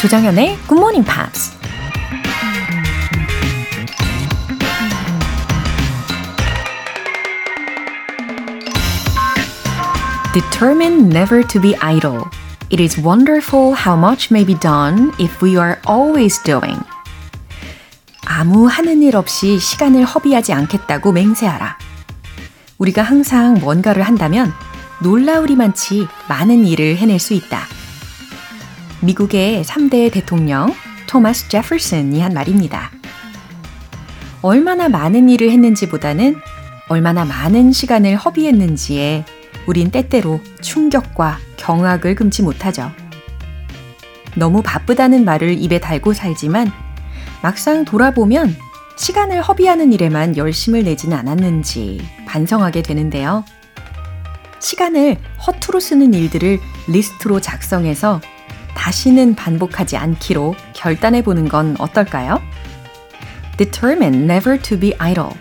조정현의 Good Morning Pops. Determined never to be idle. It is wonderful how much may be done if we are always doing. 아무 하는 일 없이 시간을 허비하지 않겠다고 맹세하라. 우리가 항상 뭔가를 한다면 놀라우리만치 많은 일을 해낼 수 있다. 미국의 3대 대통령 토마스 제퍼슨이 한 말입니다. 얼마나 많은 일을 했는지보다는 얼마나 많은 시간을 허비했는지에 우린 때때로 충격과 경악을 금치 못하죠. 너무 바쁘다는 말을 입에 달고 살지만 막상 돌아보면 시간을 허비하는 일에만 열심을 내지는 않았는지 반성하게 되는데요. 시간을 허투루 쓰는 일들을 리스트로 작성해서 다시는 반복하지 않기로 결단해 보는 건 어떨까요? Determine never to be idle.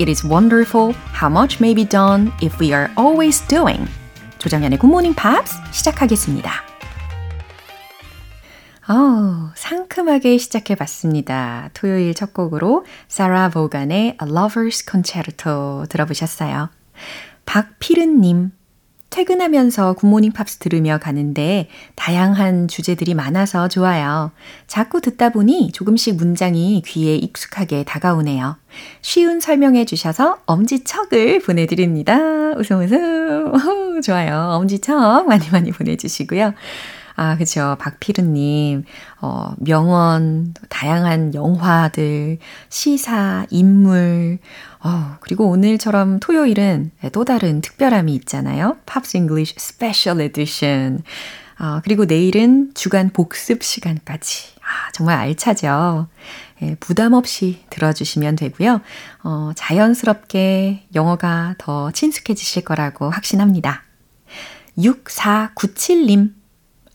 It is wonderful how much may be done if we are always doing. 조정연의 Morning Pops 시작하겠습니다. 어, 상큼하게 시작해 봤습니다. 토요일 첫 곡으로 사라 보간의 A Lover's Concerto 들어보셨어요. 박피른님, 퇴근하면서 굿모닝 팝스 들으며 가는데 다양한 주제들이 많아서 좋아요. 자꾸 듣다 보니 조금씩 문장이 귀에 익숙하게 다가오네요. 쉬운 설명해 주셔서 엄지척을 보내드립니다. 웃음 웃음. 좋아요. 엄지척 많이 많이 보내주시고요. 아, 그쵸. 박피르님, 어, 명언, 다양한 영화들, 시사, 인물, 어, 그리고 오늘처럼 토요일은 또 다른 특별함이 있잖아요. Pops English Special Edition. 어, 그리고 내일은 주간 복습 시간까지. 아, 정말 알차죠. 예, 부담 없이 들어주시면 되고요. 어, 자연스럽게 영어가 더 친숙해지실 거라고 확신합니다. 6497님.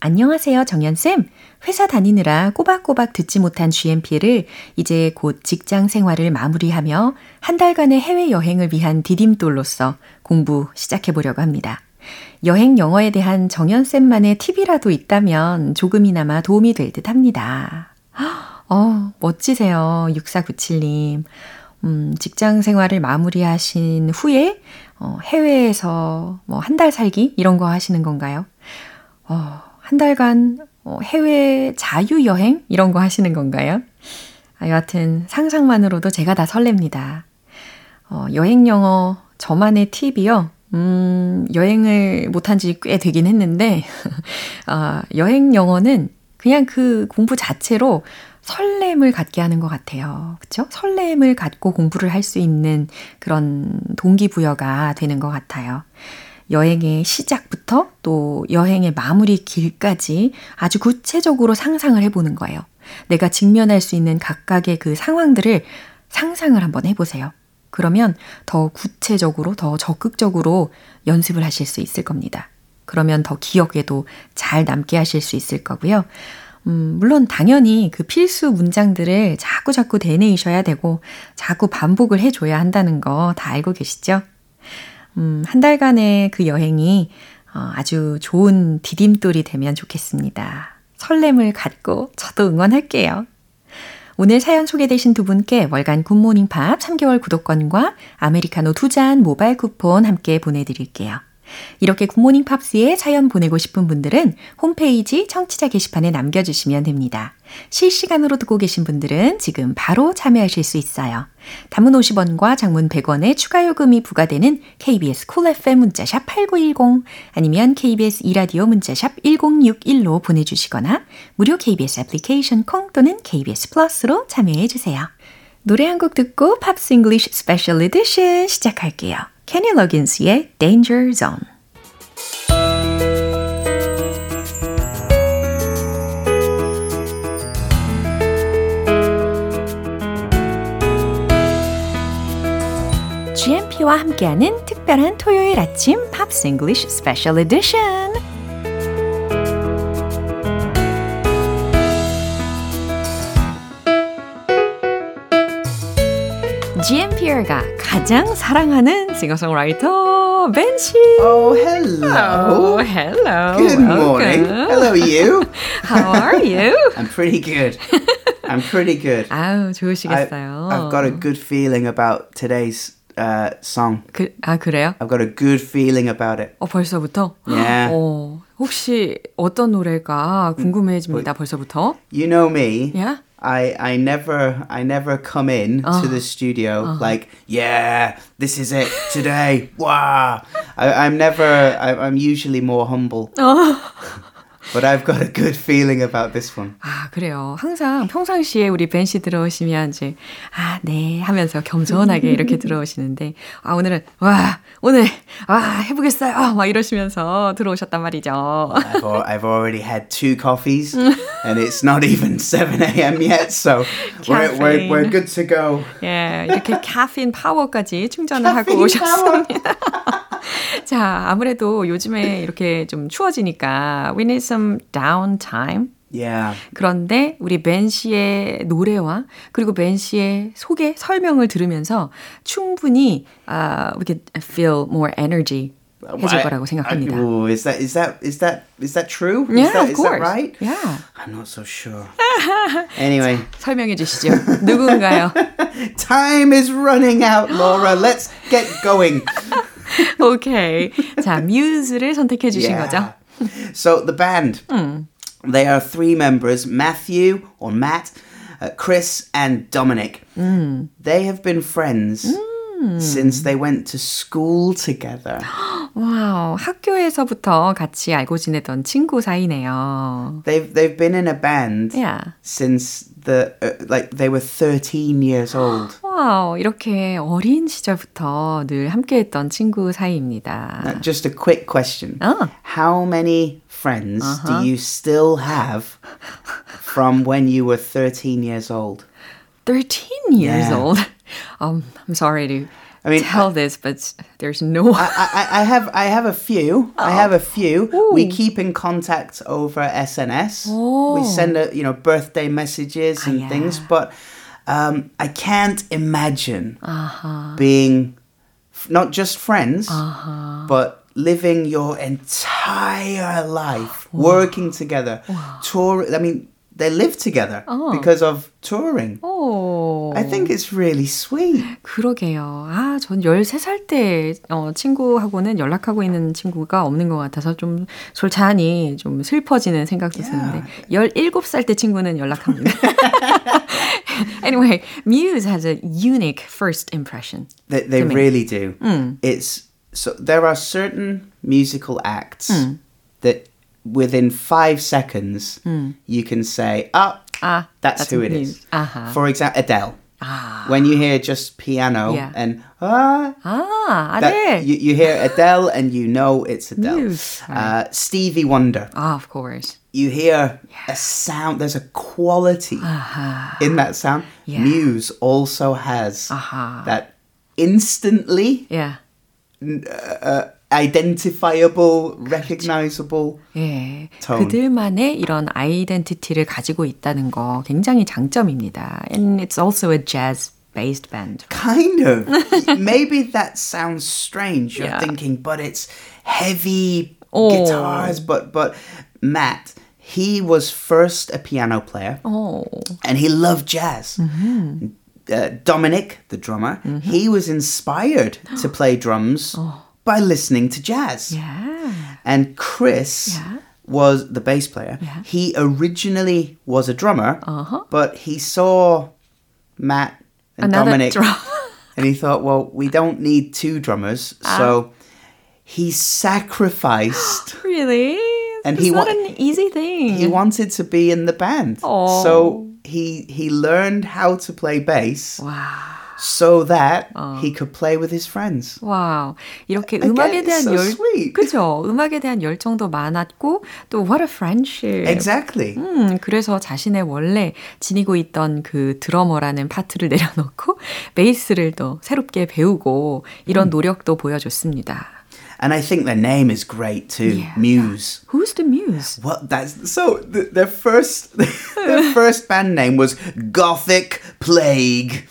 안녕하세요, 정연쌤. 회사 다니느라 꼬박꼬박 듣지 못한 GMP를 이제 곧 직장 생활을 마무리하며 한 달간의 해외여행을 위한 디딤돌로서 공부 시작해 보려고 합니다. 여행 영어에 대한 정연쌤만의 팁이라도 있다면 조금이나마 도움이 될 듯 합니다. 어, 멋지세요. 6497님. 음, 직장 생활을 마무리하신 후에 어, 해외에서 뭐 한 달 살기 이런 거 하시는 건가요? 어, 한 달간 어, 해외 자유여행? 이런 거 하시는 건가요? 아, 여하튼 상상만으로도 제가 다 설렙니다. 어, 여행 영어 저만의 팁이요. 음, 여행을 못한 지 꽤 되긴 했는데, 어, 여행 영어는 그냥 그 공부 자체로 설렘을 갖게 하는 것 같아요. 그쵸? 설렘을 갖고 공부를 할 수 있는 그런 동기부여가 되는 것 같아요. 여행의 시작부터 또 여행의 마무리 길까지 아주 구체적으로 상상을 해보는 거예요. 내가 직면할 수 있는 각각의 그 상황들을 상상을 한번 해보세요. 그러면 더 구체적으로, 더 적극적으로 연습을 하실 수 있을 겁니다. 그러면 더 기억에도 잘 남게 하실 수 있을 거고요. 음, 물론 당연히 그 필수 문장들을 자꾸 자꾸 되뇌이셔야 되고 자꾸 반복을 해줘야 한다는 거 다 알고 계시죠? 음, 한 달간의 그 여행이 어, 아주 좋은 디딤돌이 되면 좋겠습니다. 설렘을 갖고 저도 응원할게요. 오늘 사연 소개되신 두 분께 월간 Good Morning Pops 3개월 구독권과 아메리카노 두 잔 모바일 쿠폰 함께 보내드릴게요. 이렇게 Good Morning Pops에 사연 보내고 싶은 분들은 홈페이지 청취자 게시판에 남겨주시면 됩니다. 실시간으로 듣고 계신 분들은 지금 바로 참여하실 수 있어요. 단문 50원과 장문 100원의 추가 요금이 부과되는 KBS Cool FM 문자샵 8910 아니면 KBS 이라디오 문자샵 1061로 보내주시거나 무료 KBS 애플리케이션 콩 또는 KBS 플러스로 참여해 주세요. 노래 한 곡 듣고 Pops English Special Edition 시작할게요. 케니 러긴스의 Danger Zone GMP와 함께하는 특별한 토요일 아침 팝스 잉글리쉬 스페셜 에디션 GMPR가 가장 사랑하는 싱어송라이터 벤 씨. Oh, hello. Oh, hello. Good morning. Welcome. Hello, you. How are you? I'm pretty good. I'm pretty good. I, 좋으시겠어요. I've got a good feeling about today's uh, song. 그, 아, 그래요? I've got a good feeling about it. 어, 벌써부터? Yeah. 어, 혹시 어떤 노래가 궁금해집니다, 벌써부터. You know me. Yeah? I, I never I never come in to the uh-huh. studio uh-huh. like yeah this is it today. Wow I, I'm never I, I'm usually more humble oh. But I've got a good feeling about this one 아, 그래요. 항상 평상시에 우리 벤 씨 들어오시면 이제, 아, 네, 하면서 겸손하게 이렇게 들어오시는데, 아, 오늘은, 와, 오늘, 아, 해보겠어요. 막 이러시면서 들어오셨단 말이죠. I've, al- I've already had two coffees and it's not even 7 a.m. yet so we're, we're, we're good to go 예, 이렇게 카페인 파워까지 충전을 하고 오셨습니다. 자, 아무래도 요즘에 이렇게 좀 추워지니까 we need some downtime. yeah 그런데 우리 벤 씨의 노래와 그리고 벤 씨의 소개 설명을 들으면서 충분히 uh, we could feel more energy I- 거라고 생각합니다. I- ooh, is that is that is that is that true? Yeah, is that, of is course. that right? Yeah. I'm not so sure. anyway, 설명해 주시죠. 누군가요? time is running out, Laura. Let's get going. 오케이. 자, 뮤즈를 선택해 주신 거죠? So the band, they are three members: Matthew or Matt, uh, Chris, and Dominic. They have been friends since they went to school together. 와우, 학교에서부터 같이 알고 지내던 친구 사이네요. They've they've been in a band Yeah. since the uh, like they were 13 years old. 와우, 이렇게 어린 시절부터 늘 함께했던 친구 사이입니다. Uh, Just a quick question. Oh. How many friends do you still have from when you were 13 years old? 13 years Yeah. old. Um, I'm sorry to I mean, tell this, but there's no. I, I, I have I have a few. I oh. have a few. We keep in contact over SNS. Oh. We send a, you know birthday messages and ah, yeah. things, but um, I can't imagine uh-huh. being f- not just friends, uh-huh. but living your entire life working together, tour. I mean, they live together because of touring. 오, I think it's really sweet. 그러게요. 아, 전 13살 때 어, 친구하고는 연락하고 있는 친구가 없는 것 같아서 좀 솔찬히 좀 슬퍼지는 생각도 드는데 17살 때 친구는 연락합니다. anyway, Muse has a unique first impression. They, they really do. It's so there are certain musical acts that within five seconds, mm. you can say, ah, ah that's, that's who it is. Uh-huh. For example, Adele. Ah. When you hear just piano yeah. and ah, ah you, you, hear Adele and you know it's Adele. Uh, Stevie Wonder. Ah, of course. You hear yeah. a sound, there's a quality uh-huh. in that sound. Yeah. Muse also has uh-huh. that instantly. Yeah. Uh, uh identifiable, recognizable. 예, tone. 그들만의 이런 아이덴티티를 가지고 있다는 거 굉장히 장점입니다. And it's also a jazz-based band. Kind of. Maybe that sounds strange. You're Yeah. thinking, but it's heavy Oh. guitars. But but Matt, he was first a piano player, 오, and he loved jazz. Uh, Dominic, the drummer, he was inspired to play drums by listening to jazz. yeah. And Chris Yeah. was the bass player. Yeah. He originally was a drummer, Uh-huh. but he saw Matt and Another Dominic, drum. and he thought, well, we don't need two drummers, Ah. so he sacrificed. Really? And it's he not wa- an easy thing. he wanted to be in the band, Oh. so he he learned how to play bass 와, so that Oh. he could play with his friends. 와우. 이렇게 Again, 음악에 it's 대한 so 열, sweet. 그죠? 음악에 대한 열정도 많았고 또 what a friendship. Exactly. 음, 그래서 자신의 원래 지니고 있던 그 드러머라는 파트를 내려놓고 베이스를 또 새롭게 배우고 이런 노력도 보여줬습니다. And I think their name is great too, Yeah. Muse. Who's the muse? What that's so th- their first their first band name was Gothic Plague.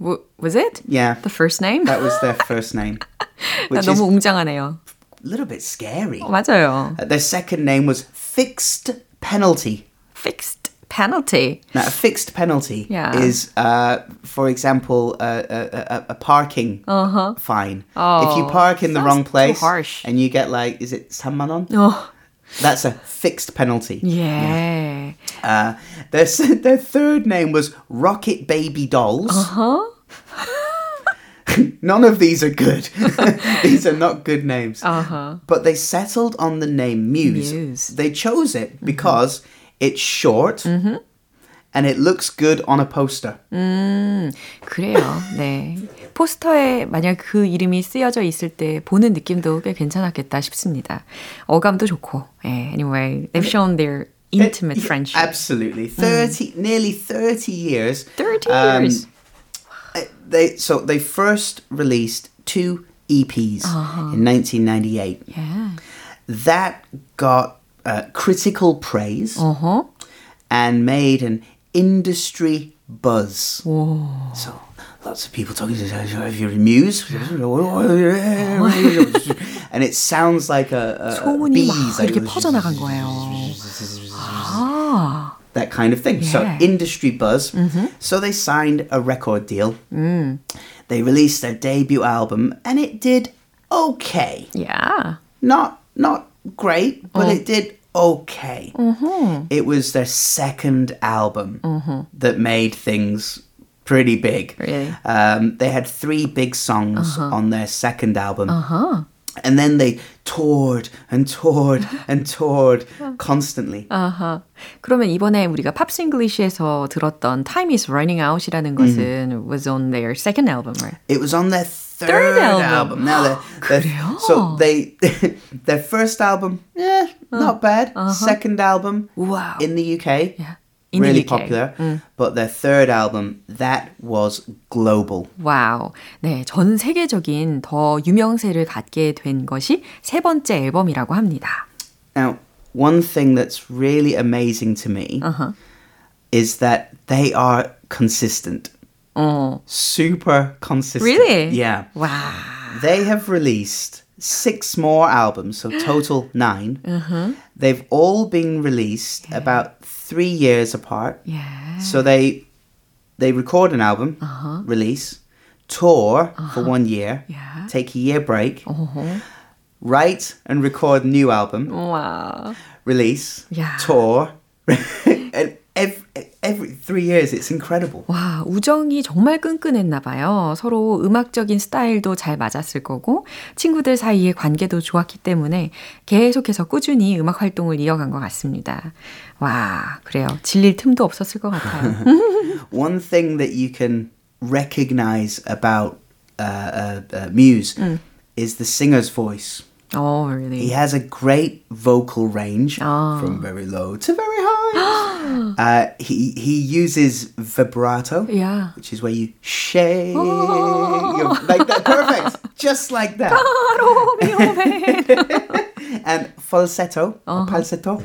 W- was it? Yeah. The first name? That was their first name. Which 너무 is 웅장하네요. a little bit scary. 어, 맞아요. Uh, Their second name was Fixed Penalty. Fixed penalty. Now, a fixed penalty Yeah. is, uh, for example, a, a, a, a parking fine. if you Oh, park in the sounds wrong too place harsh. and you get like, is it 3만 원? 어, That's a fixed penalty. 예. Uh, their, s- their third name was Rocket Baby Dolls. Uh-huh. None of these are good. these are not good names. Uh-huh. But they settled on the name Muse. Muse. They chose it because it's short and it looks good on a poster. 그래요. 네. 포스터에 만약 그 이름이 쓰여져 있을 때 보는 느낌도 꽤 괜찮았겠다 싶습니다. 어감도 좋고. 예. Anyway, they've shown their intimate friendship. Absolutely. 30, nearly 30 years. 30 um, years. uh, They so they first released two EPs in 1998. Yeah. That got uh, critical praise Uh-huh. and made an industry buzz. So lots of people talking to if you're amused and it sounds like a, a, a bees like, that kind of thing yeah. so industry buzz mm-hmm. so they signed a record deal mm. they released their debut album and it did okay yeah not not great but oh. it did okay mm-hmm. it was their second album mm-hmm. that made things pretty big. Really? Um, they had three big songs on their second album. And then they toured and toured and toured constantly. 아하. 그러면 이번에 우리가 팝싱글리시에서 들었던 Time is Running Out이라는 것은 was on their second album, right? It was on their third, Third album. album. Now they're, they're- 그래요? so they their first album, eh, not bad. Second album Wow. in the UK, Yeah. In the really UK. popular. But their third album, that was global. 와우. 네, 전 세계적인 더 유명세를 갖게 된 것이 세 번째 앨범이라고 합니다. Now, one thing that's really amazing to me Uh-huh. is that they are consistent, 어. super consistent. Really? Yeah. 와. They have released six more albums, so total 9 Uh-huh. They've all been released about three years apart. Yeah. So they they record an album, uh-huh. release, tour uh-huh. for one year, yeah. take a year break, uh-huh. write and record new album. Wow. Release, yeah. tour, and every every three years. It's incredible. 와, 우정이 정말 끈끈했나 봐요. 서로 음악적인 스타일도 잘 맞았을 거고, 친구들 사이의 관계도 좋았기 때문에 계속해서 꾸준히 음악 활동을 이어간 것 같습니다. 와, 그래요. 질릴 틈도 없었을 것 같아요. One thing that you can recognize about uh, uh, uh, Muse is the singer's voice. Oh, really? He has a great vocal range Ah. from very low to very high. uh, he he uses vibrato, Yeah. which is where you shake your, like that, perfect, just like that. and falsetto, falsetto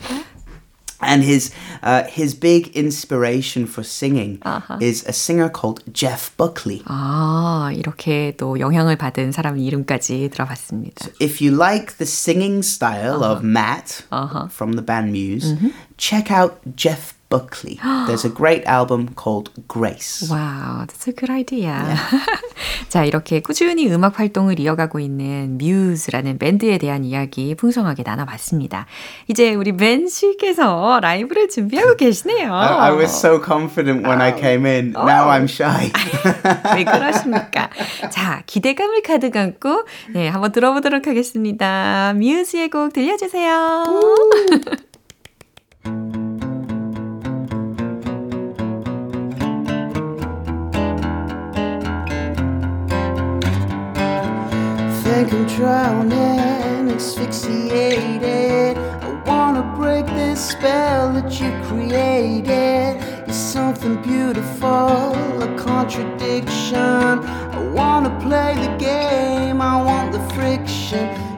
And his uh, his big inspiration for singing is a singer called Jeff Buckley. 아, 이렇게 또 영향을 받은 사람 이름까지 들어봤습니다. If you like the singing style of Matt from the band Muse, check out Jeff Buckley. There's a great album called Grace. Wow, that's a good idea. 자, 이렇게 꾸준히 음악 활동을 이어가고 있는 Muse라는 밴드에 대한 이야기 풍성하게 나눠봤습니다. 이제 우리 벤 씨께서 라이브를 준비하고 계시네요. I, I was so confident when I came in. Now I'm shy. 왜 그러십니까? 자, 기대감을 가득 안고 네, 한번 들어보도록 하겠습니다. Muse의 곡 들려주세요. I'm drowning, asphyxiated. I wanna break this spell that you created. You're something beautiful, a contradiction. I wanna play the game, I want the friction.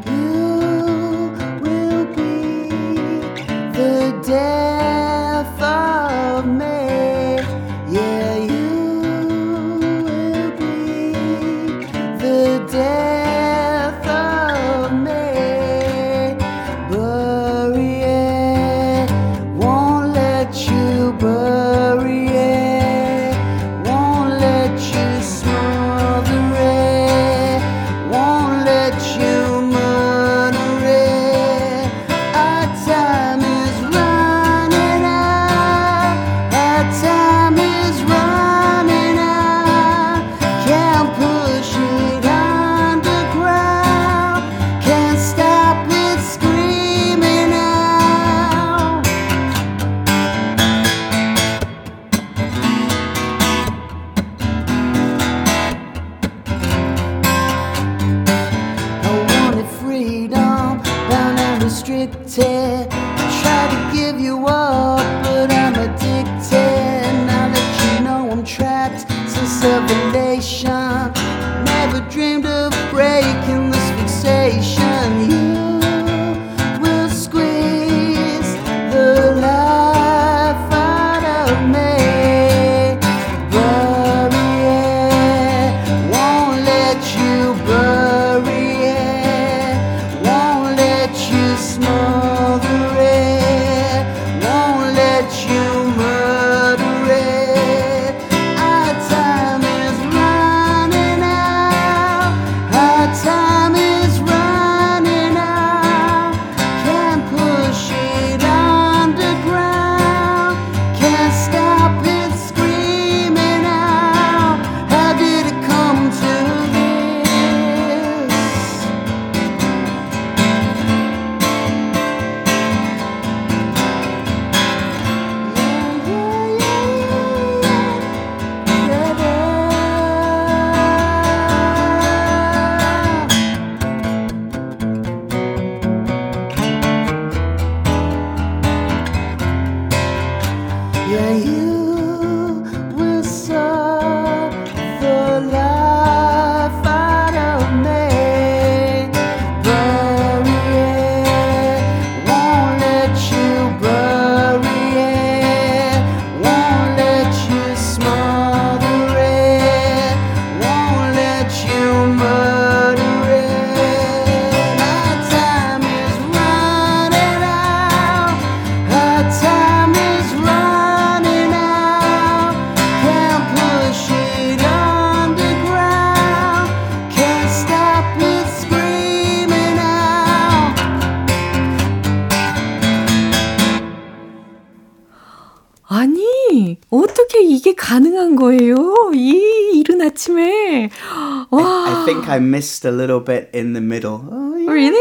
think I missed a little bit in the middle. Oh, yeah, really?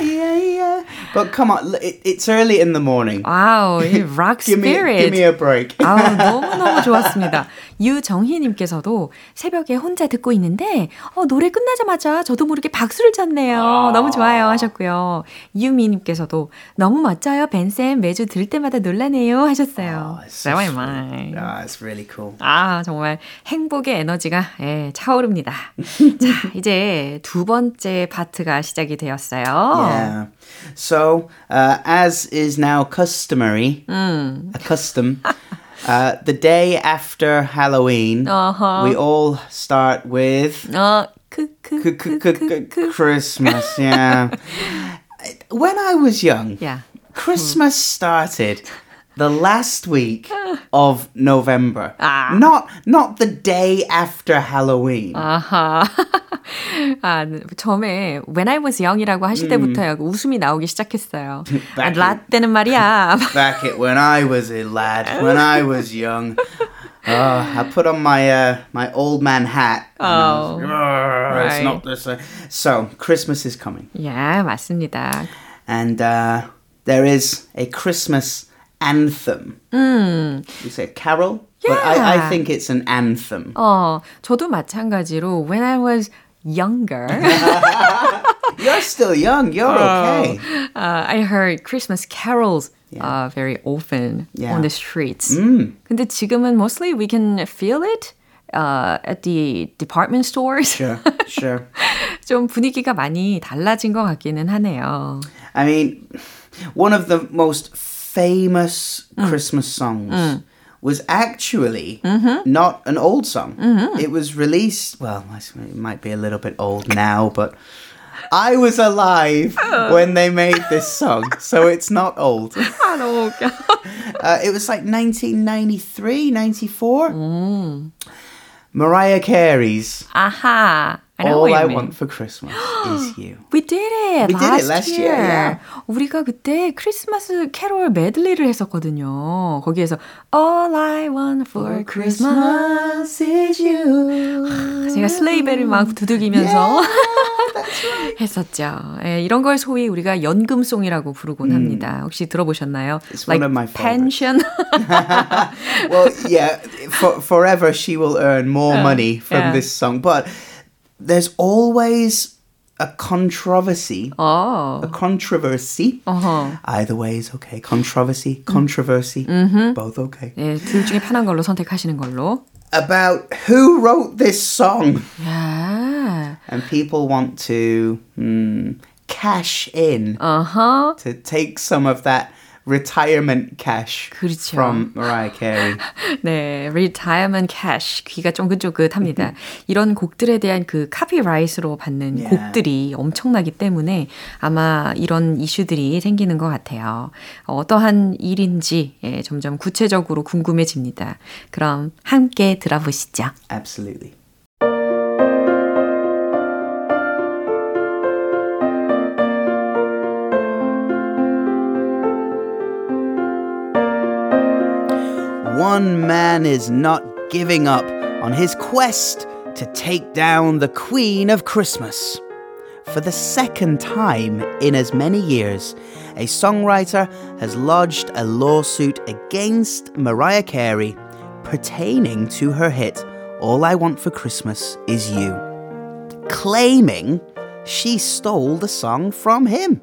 Yeah, yeah, yeah, But come on, it, it's early in the morning. Wow, rock give spirit. Me, give me a break. 아, 너무너무 좋았습니다. 유정희님께서도 새벽에 혼자 듣고 있는데, 어, 노래 끝나자마자 저도 모르게 박수를 쳤네요. 아~ 너무 좋아요. 하셨고요. 유미님께서도 너무 멋져요. 벤쌤 매주 들 때마다 놀라네요. 하셨어요. Oh, so That my Ah, it's really cool. 아, 정말 행복의 에너지가 예, 차오릅니다. 자, 이제 두 번째 파트가 시작이 되었어요. Yeah. So, uh, as is now customary, 음. a custom, Uh, the day after Halloween, uh-huh. we all start with uh, Christmas. Yeah. when I was young, yeah. Christmas started the last week of November. Ah. Not not the day after Halloween. 아하. 아, 처음에 when I was young이라고 하실 때부터 웃음이 나오기 시작했어요. 아, 라떼는 말이야. Back it when I was a lad, when I was young. Uh, I put on my uh, my old man hat. Oh, was, right. it's not this. Uh, so Christmas is coming. Yeah, 맞습니다. And uh, there is a Christmas anthem. 음. You say carol? Yeah. But I, I think it's an anthem. 어, 저도 마찬가지로 when I was younger. You're still young. You're okay. Uh, I heard Christmas carols yeah. uh, very often yeah. on the streets. Mm. 근데 지금은 mostly we can feel it uh, at the department stores. Sure, sure. 좀 분위기가 많이 달라진 것 같기는 하네요. I mean, one of the most famous mm. Christmas songs mm. was actually mm-hmm. not an old song. Mm-hmm. It was released, well, it might be a little bit old now, but I was alive oh. when they made this song, so it's not old. uh, it was like 1993, 94. Mm. Mariah Carey's. Aha. I All I want for Christmas is you. We did it. We last did it last year. year. Yeah. 우리가 그때 크리스마스 캐롤 메들리를 했었거든요. 거기에서 All I want for, Christmas, is you. 제가 슬레이벨을 막 두들기면서 yeah, 했었죠. 예, 이런 걸 소위 우리가 연금송이라고 부르곤 합니다. 혹시 들어보셨나요? It's like one of my pension. well, yeah, for, forever she will earn more money from yeah. this song, but there's always a controversy. Oh. A controversy. Uh-huh. Either way is okay. Controversy, controversy, mm-hmm. both okay. 네, 둘 중에 편한 걸로 선택하시는 걸로. About who wrote this song. Yeah. And people want to mm, cash in uh-huh. to take some of that retirement cash 그렇죠. from Mariah Carey. 네, retirement cash 귀가 쫑긋쫑긋합니다. 이런 곡들에 대한 그 카피라이트로 받는 yeah. 곡들이 엄청나기 때문에 아마 이런 이슈들이 생기는 것 같아요. 어떠한 일인지 예, 점점 구체적으로 궁금해집니다. 그럼 함께 들어보시죠. Absolutely. One man is not giving up on his quest to take down the Queen of Christmas. For the second time in as many years, a songwriter has lodged a lawsuit against Mariah Carey pertaining to her hit All I Want for Christmas Is You, claiming she stole the song from him.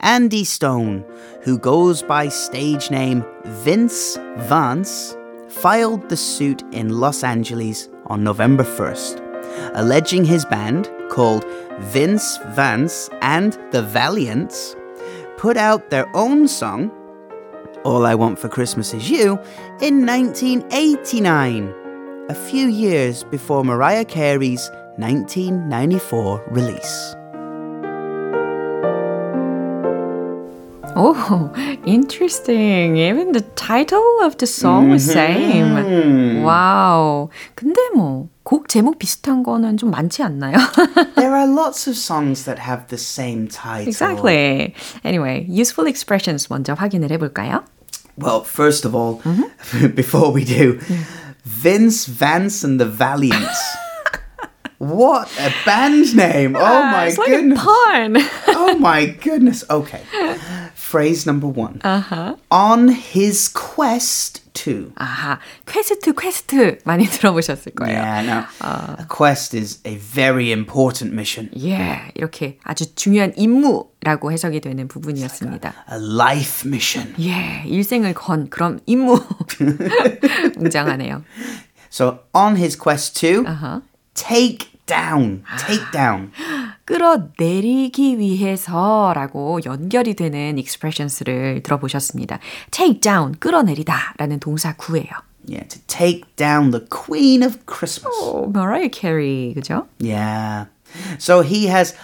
Andy Stone, who goes by stage name Vince Vance, filed the suit in Los Angeles on November 1st, alleging his band, called Vince Vance and the Valiants, put out their own song, All I Want for Christmas Is You, in 1989, a few years before Mariah Carey's 1994 release. Oh, interesting. Even the title of the song was same. Wow. 근데 뭐, 곡 제목 비슷한 거는 좀 많지 않나요? there are lots of songs that have the same title. Exactly. Anyway, useful expressions 먼저 확인을 해볼까요? Well, first of all, mm-hmm. before we do, Vince Vance and the Valiants. What a band name! Oh my it's goodness! Like a pun. oh my goodness! Okay, phrase number one. Uh-huh. On his quest to. 아하, 퀘스트 퀘스트 많이 들어보셨을 거예요. Yeah, no. Uh, a quest is a very important mission. Yeah, 이렇게 아주 중요한 임무라고 해석이 되는 부분이었습니다. Like a, a life mission. Yeah, 일생을 건 그런 임무. 웅장하네요. So on his quest to. Uh-huh. take down, take down. 끌어내리기 위해서라고 연결이 되는 expressions를 들어보셨습니다. take down, 끌어내리다라는 동사 구예요. Yeah, to take down the queen of Christmas. Oh, Mariah Carey, 그죠? Yeah. So he has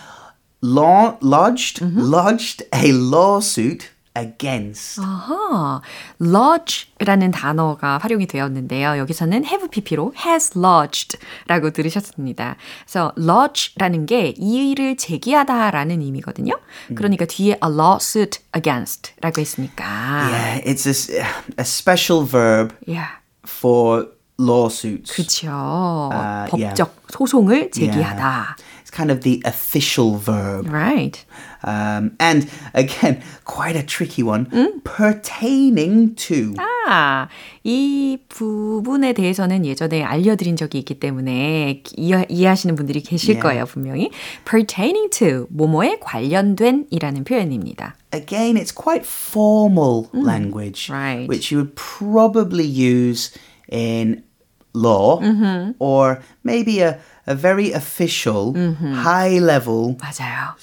law, lodged, mm-hmm. lodged a lawsuit against. 아하, lodge라는 단어가 활용이 되었는데요. 여기서는 have pp로 has lodged라고 들으셨습니다. 그래서 lodge라는 게 이의를 제기하다라는 의미거든요. 그러니까 뒤에 a lawsuit against라고 했으니까. Yeah, it's a, a special verb yeah. for lawsuits. 그렇죠. Uh, 법적 yeah. 소송을 제기하다. Yeah. kind of the official verb. Right. Um, and again, quite a tricky one. 음? Pertaining to. 아, 이 부분에 대해서는 예전에 알려드린 적이 있기 때문에 이해, 이해하시는 분들이 계실 yeah. 거예요, 분명히. Pertaining to, 뭐뭐에 관련된이라는 표현입니다. Again, it's quite formal 음. language, right. which you would probably use in law mm-hmm. or maybe a a very official, mm-hmm. high level, 맞아요.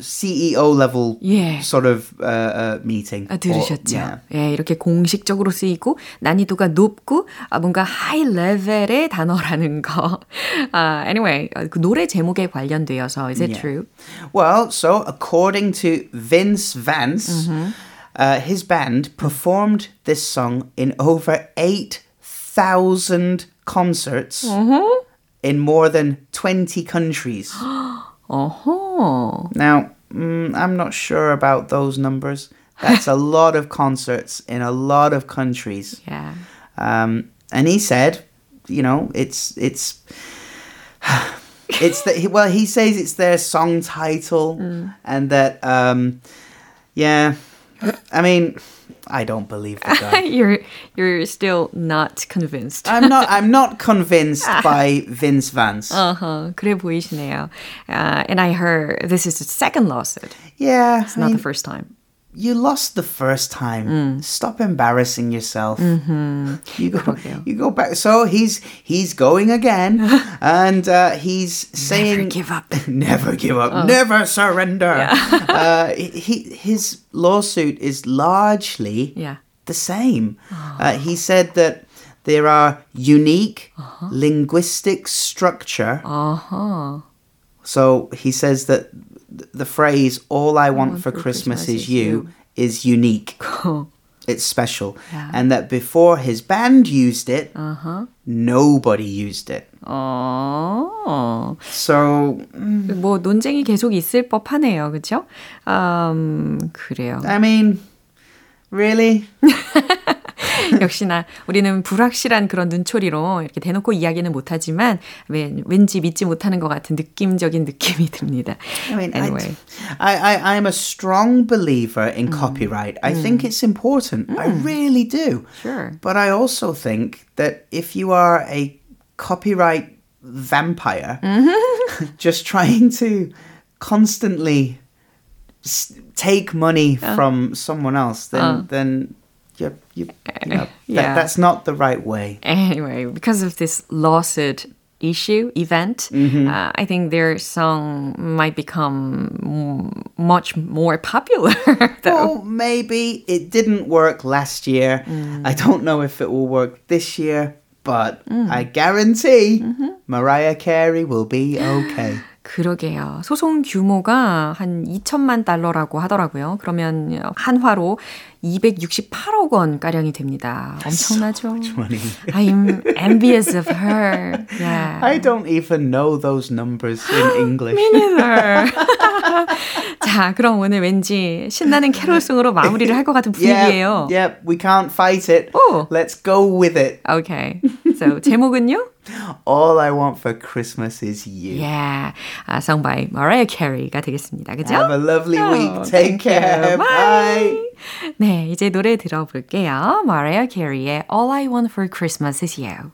CEO level 예. sort of uh, uh, meeting. 아, 들으셨죠? Or, yeah. 예, 이렇게 공식적으로 쓰이고 난이도가 높고 아, 뭔가 하이 레벨의 단어라는 거. uh, anyway, 그 노래 제목에 관련되어서 is it yeah. true? Well, so according to Vince Vance, mm-hmm. uh, his band performed this song in over 8,000 concerts. Mm-hmm. in more than 20 countries. uh-huh. Now, mm, I'm not sure about those numbers. That's a lot of concerts in a lot of countries. Yeah. Um, and he said, you know, it's it's it's that well, he says it's their song title, mm. and that um, yeah, I mean, I don't believe the guy. you're you're still not convinced. I'm not. I'm not convinced by Vince Vance. Uh-huh. 그래 보이시네요. Uh, and I heard this is the second lawsuit. Yeah, It's not the first time. you lost the first time. Mm. Stop embarrassing yourself. Mm-hmm. You go. You go back. So he's he's going again, and uh, he's saying, Never give up. never give up, never surrender." uh, he his lawsuit is largely Yeah. the same. Uh, he said that there are unique Uh-huh. linguistic structure. Uh-huh. So he says that th- the phrase "All I want, for, Christmas, is you" is unique. It's special, Yeah. and that before his band used it, Uh-huh. nobody used it. 어. So 뭐 논쟁이 계속 있을 법하네요. 그렇죠? 음, 그래요. I mean, really? 역시나 우리는 불확실한 그런 눈초리로 이렇게 대놓고 이야기는 못하지만 왠, 왠지 믿지 못하는 것 같은 느낌적인 느낌이 듭니다. I mean, anyway. I, I, I'm a strong believer in copyright. I think it's important. I really do. Sure. But I also think that if you are a copyright vampire, just trying to constantly take money from someone else, then then you you, you know, Yeah. that, that's not the right way. Anyway, because of this lawsuit issue event, mm-hmm. uh, I think their song might become m- much more popular. though. Well, maybe it didn't work last year. Mm. I don't know if it will work this year, but mm. I guarantee mm-hmm. Mariah Carey will be okay. 그러게요. 소송 규모가 한 2천만 달러라고 하더라고요. 그러면 한화로 268억 원 가량이 됩니다. 엄청나죠. money. I'm envious of her. Yeah. I don't even know those numbers in English. neither. 자, 그럼 오늘 왠지 신나는 캐롤송으로 마무리를 할 것 같은 분위기예요. Yep, yep, we can't fight it. 오. Let's go with it. Okay. So 제목은요? All I want for Christmas is you. Yeah. 아, by Mariah Carey가 되겠습니다. 그죠? Have a lovely Oh, week. Take care. Bye. 네, 이제 노래 들어볼게요. Mariah Carey의 All I Want for Christmas is You.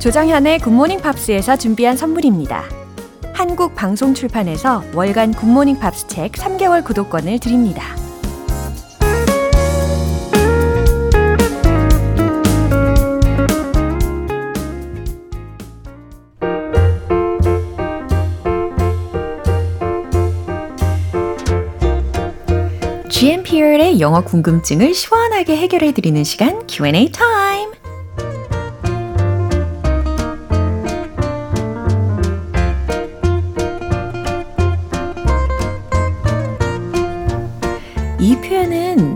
조정현의 Good Morning Pops에서 준비한 선물입니다. 한국 방송 출판에서 월간 Good Morning Pops 책 3개월 구독권을 드립니다. 영어 궁금증을 시원하게 해결해 드리는 시간 Q&A 타임.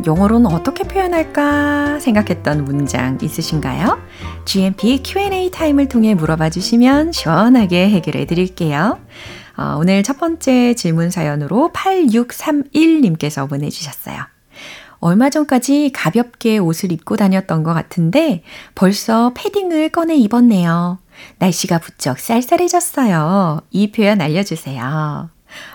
영어로는 어떻게 표현할까 생각했던 문장 있으신가요? GMP Q&A 타임을 통해 물어봐 주시면 시원하게 해결해 드릴게요. 어, 오늘 첫 번째 질문 사연으로 8631님께서 보내주셨어요. 얼마 전까지 가볍게 옷을 입고 다녔던 것 같은데 벌써 패딩을 꺼내 입었네요. 날씨가 부쩍 쌀쌀해졌어요. 이 표현 알려주세요.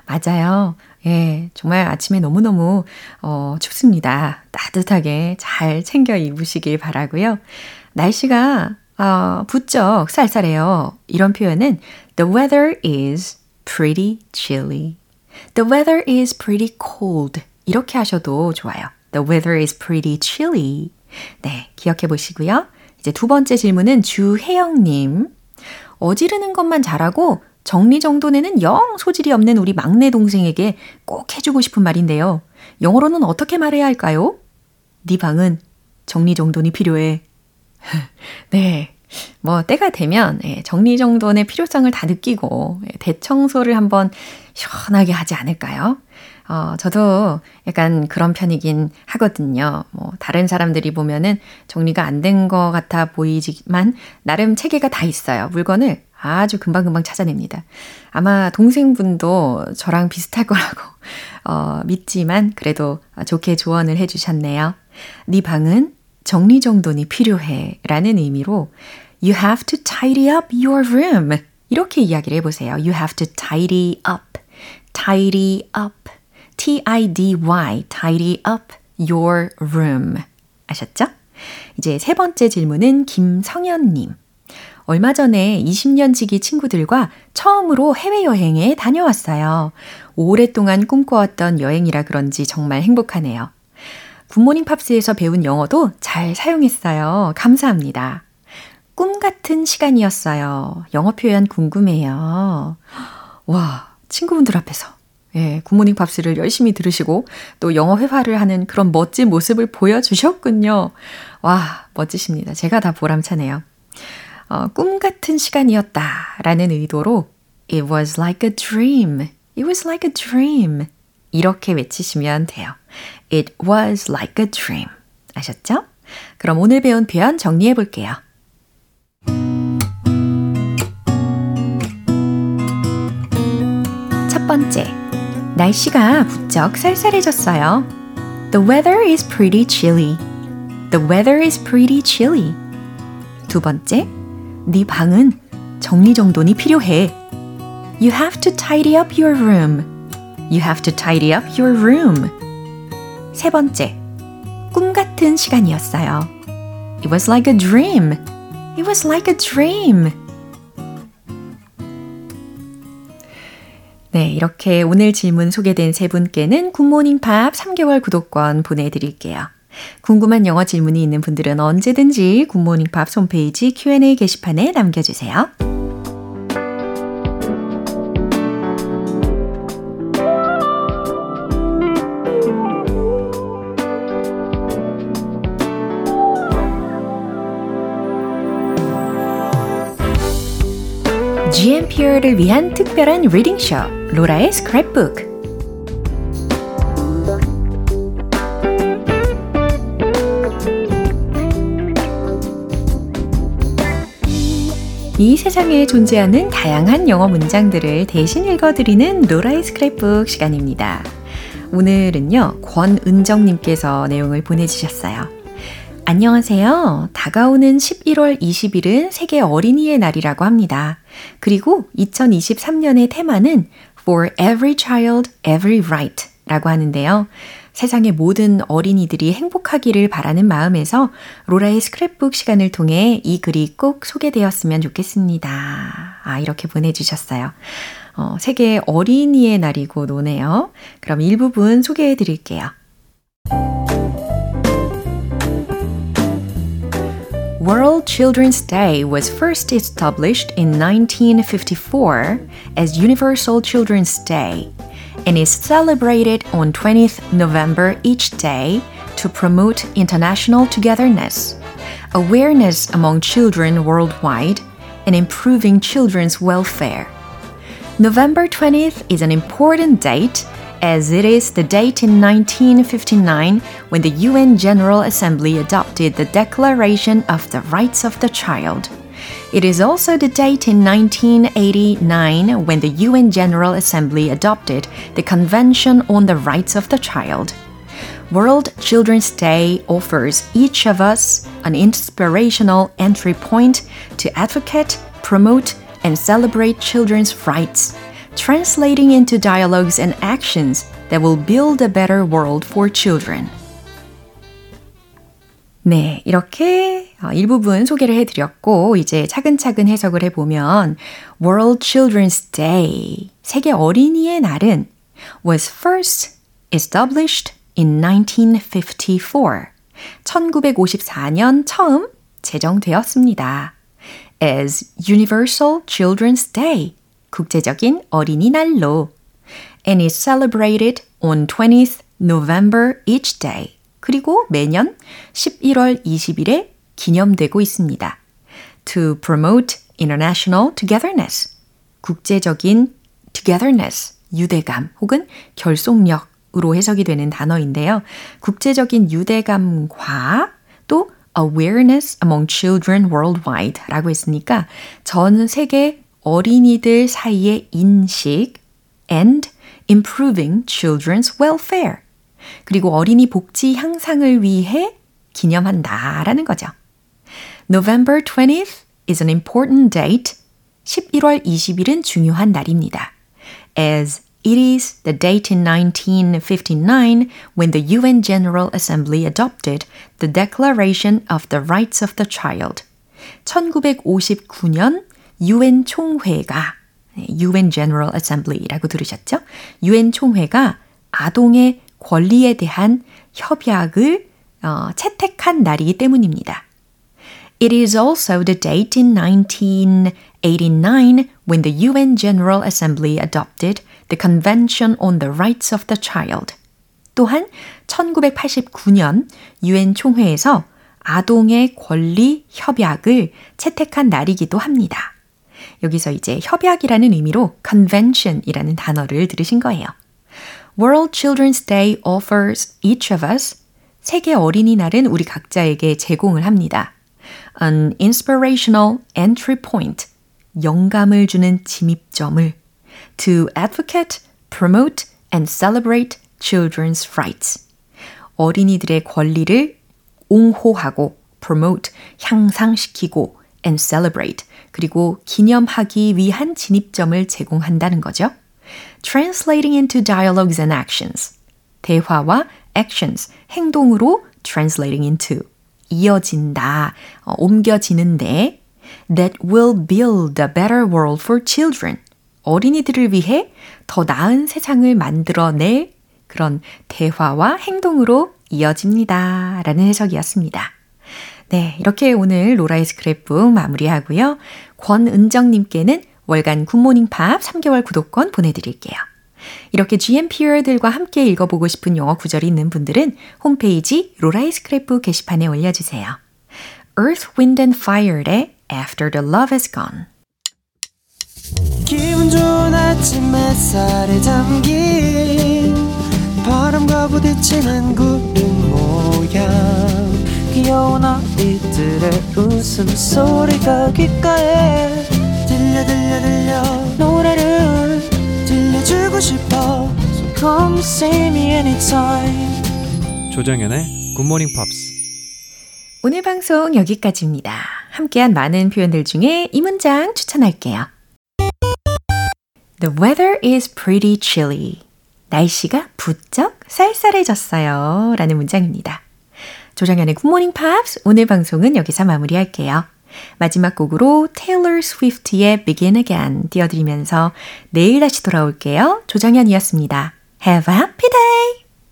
맞아요. 예, 정말 아침에 너무너무, 어, 춥습니다. 따뜻하게 잘 챙겨 입으시길 바라고요 날씨가, 어, 부쩍 쌀쌀해요. 이런 표현은 The weather is pretty chilly. The weather is pretty cold. 이렇게 하셔도 좋아요. The weather is pretty chilly. 네, 기억해 보시고요. 이제 두 번째 질문은 주혜영님. 어지르는 것만 잘하고 정리정돈에는 영 소질이 없는 우리 막내 동생에게 꼭 해주고 싶은 말인데요. 영어로는 어떻게 말해야 할까요? 네 방은 정리정돈이 필요해. 네. 뭐 때가 되면 예, 정리정돈의 필요성을 다 느끼고 예, 대청소를 한번 시원하게 하지 않을까요? 어, 저도 약간 그런 편이긴 하거든요. 뭐 다른 사람들이 보면은 정리가 안 된 것 같아 보이지만 나름 체계가 다 있어요. 물건을 아주 금방금방 찾아냅니다. 아마 동생분도 저랑 비슷할 거라고 어, 믿지만 그래도 좋게 조언을 해주셨네요. 네 방은 정리정돈이 필요해 라는 의미로 You have to tidy up your room. 이렇게 이야기를 해보세요. You have to tidy up. tidy up. T-I-D-Y. tidy up your room. 아셨죠? 이제 세 번째 질문은 김성현님. 얼마 전에 20년 지기 친구들과 처음으로 해외여행에 다녀왔어요. 오랫동안 꿈꿔왔던 여행이라 그런지 정말 행복하네요. 굿모닝 팝스에서 배운 영어도 잘 사용했어요. 감사합니다. 꿈 같은 시간이었어요. 영어 표현 궁금해요. 와, 친구분들 앞에서. 예, 굿모닝 팝스를 열심히 들으시고 또 영어 회화를 하는 그런 멋진 모습을 보여주셨군요. 와, 멋지십니다. 제가 다 보람차네요. 어, 꿈 같은 시간이었다 라는 의도로 It was like a dream. It was like a dream. 이렇게 외치시면 돼요. It was like a dream. 아셨죠? 그럼 오늘 배운 표현 정리해 볼게요. 첫 번째, 날씨가 부쩍 쌀쌀해졌어요. The weather is pretty chilly. The weather is pretty chilly. 두 번째, 네 방은 정리정돈이 필요해. You have to tidy up your room. You have to tidy up your room. 세 번째, 꿈 같은 시간이었어요. It was like a dream. It was like a dream. 네, 이렇게 오늘 질문 소개된 세 분께는 굿모닝 팝 3개월 구독권 보내드릴게요. 궁금한 영어 질문이 있는 분들은 언제든지 굿모닝 팝 홈페이지 Q&A 게시판에 남겨주세요. GMPR를 위한 특별한 리딩쇼 로라의 스크랩북 이 세상에 존재하는 다양한 영어 문장들을 대신 읽어드리는 로라의 스크랩북 시간입니다. 오늘은요, 권은정님께서 내용을 보내주셨어요. 안녕하세요. 다가오는 11월 20일은 세계 어린이의 날이라고 합니다. 그리고 2023년의 테마는 For Every Child, Every Right 라고 하는데요. 세상의 모든 어린이들이 행복하기를 바라는 마음에서 로라의 스크랩북 시간을 통해 이 글이 꼭 소개되었으면 좋겠습니다. 아, 이렇게 보내주셨어요. 어, 세계 어린이의 날이고 노네요. 그럼 일부분 소개해 드릴게요. World Children's Day was first established in 1954 as Universal Children's Day and is celebrated on 20th November each day to promote international togetherness, awareness among children worldwide, and improving children's welfare. November 20th is an important date as it is the date in 1959 when the UN General Assembly adopted the Declaration of the Rights of the Child. It is also the date in 1989 when the UN General Assembly adopted the Convention on the Rights of the Child. World Children's Day offers each of us an inspirational entry point to advocate, promote, and celebrate children's rights, translating into dialogues and actions that will build a better world for children. 네, 이렇게 일부분 소개를 해드렸고, 이제 차근차근 해석을 해보면, World Children's Day, 세계 어린이의 날은 was first established in 1954. 1954년 처음 제정되었습니다. as Universal Children's Day, 국제적인 어린이날로, and is celebrated on 20th November each day. 그리고 매년 11월 20일에 기념되고 있습니다. To promote international togetherness. 국제적인 togetherness, 유대감 혹은 결속력으로 해석이 되는 단어인데요. 국제적인 유대감과 또 awareness among children worldwide 라고 했으니까 전 세계 어린이들 사이의 인식 and improving children's welfare 그리고 어린이 복지 향상을 위해 기념한다라는 거죠. November 20th is an important date 11월 20일은 중요한 날입니다. As it is the date in 1959 when the UN General Assembly adopted the Declaration of the Rights of the Child. 1959년 UN 총회가 UN General Assembly라고 들으셨죠? UN 총회가 아동의 권리에 대한 협약을 어, 채택한 날이기 때문입니다. It is also the date in 1989 when the UN General Assembly adopted the Convention on the Rights of the Child. 또한 1989년 UN 총회에서 아동의 권리 협약을 채택한 날이기도 합니다. 여기서 이제 협약이라는 의미로 convention이라는 단어를 들으신 거예요. World Children's Day offers each of us 세계 어린이날은 우리 각자에게 제공을 합니다. An inspirational entry point 영감을 주는 진입점을 to advocate, promote and celebrate children's rights 어린이들의 권리를 옹호하고 promote 향상시키고 and celebrate 그리고 기념하기 위한 진입점을 제공한다는 거죠. Translating into dialogues and actions. 대화와 actions, 행동으로 translating into. 이어진다, 어, 옮겨지는데 that will build a better world for children. 어린이들을 위해 더 나은 세상을 만들어낼 그런 대화와 행동으로 이어집니다. 라는 해석이었습니다. 네, 이렇게 오늘 로라의 스크랩북 마무리하고요. 권은정님께는 월간 굿모닝 팝 3개월 구독권 보내드릴게요. 이렇게 GMPR들과 함께 읽어보고 싶은 영어 구절이 있는 분들은 홈페이지 로라의 스크랩북 게시판에 올려주세요. Earth, Wind and Fire의 After the Love is Gone 기분 좋은 아침 햇살에 담긴 바람과 부딪히는 구름 모양 귀여운 아이들의 웃음소리가 귓가에 들려 들려 들려 노래를 들려주고 싶어 So come see me anytime 조정연의 굿모닝 팝스 오늘 방송 여기까지입니다. 함께한 많은 표현들 중에 이 문장 추천할게요. The weather is pretty chilly. 날씨가 부쩍 쌀쌀해졌어요. 라는 문장입니다. 조정현의 굿모닝 팝스 오늘 방송은 여기서 마무리할게요. 마지막 곡으로 테일러 스위프트의 Begin Again 띄워드리면서 내일 다시 돌아올게요. 조정현이었습니다. Have a happy day!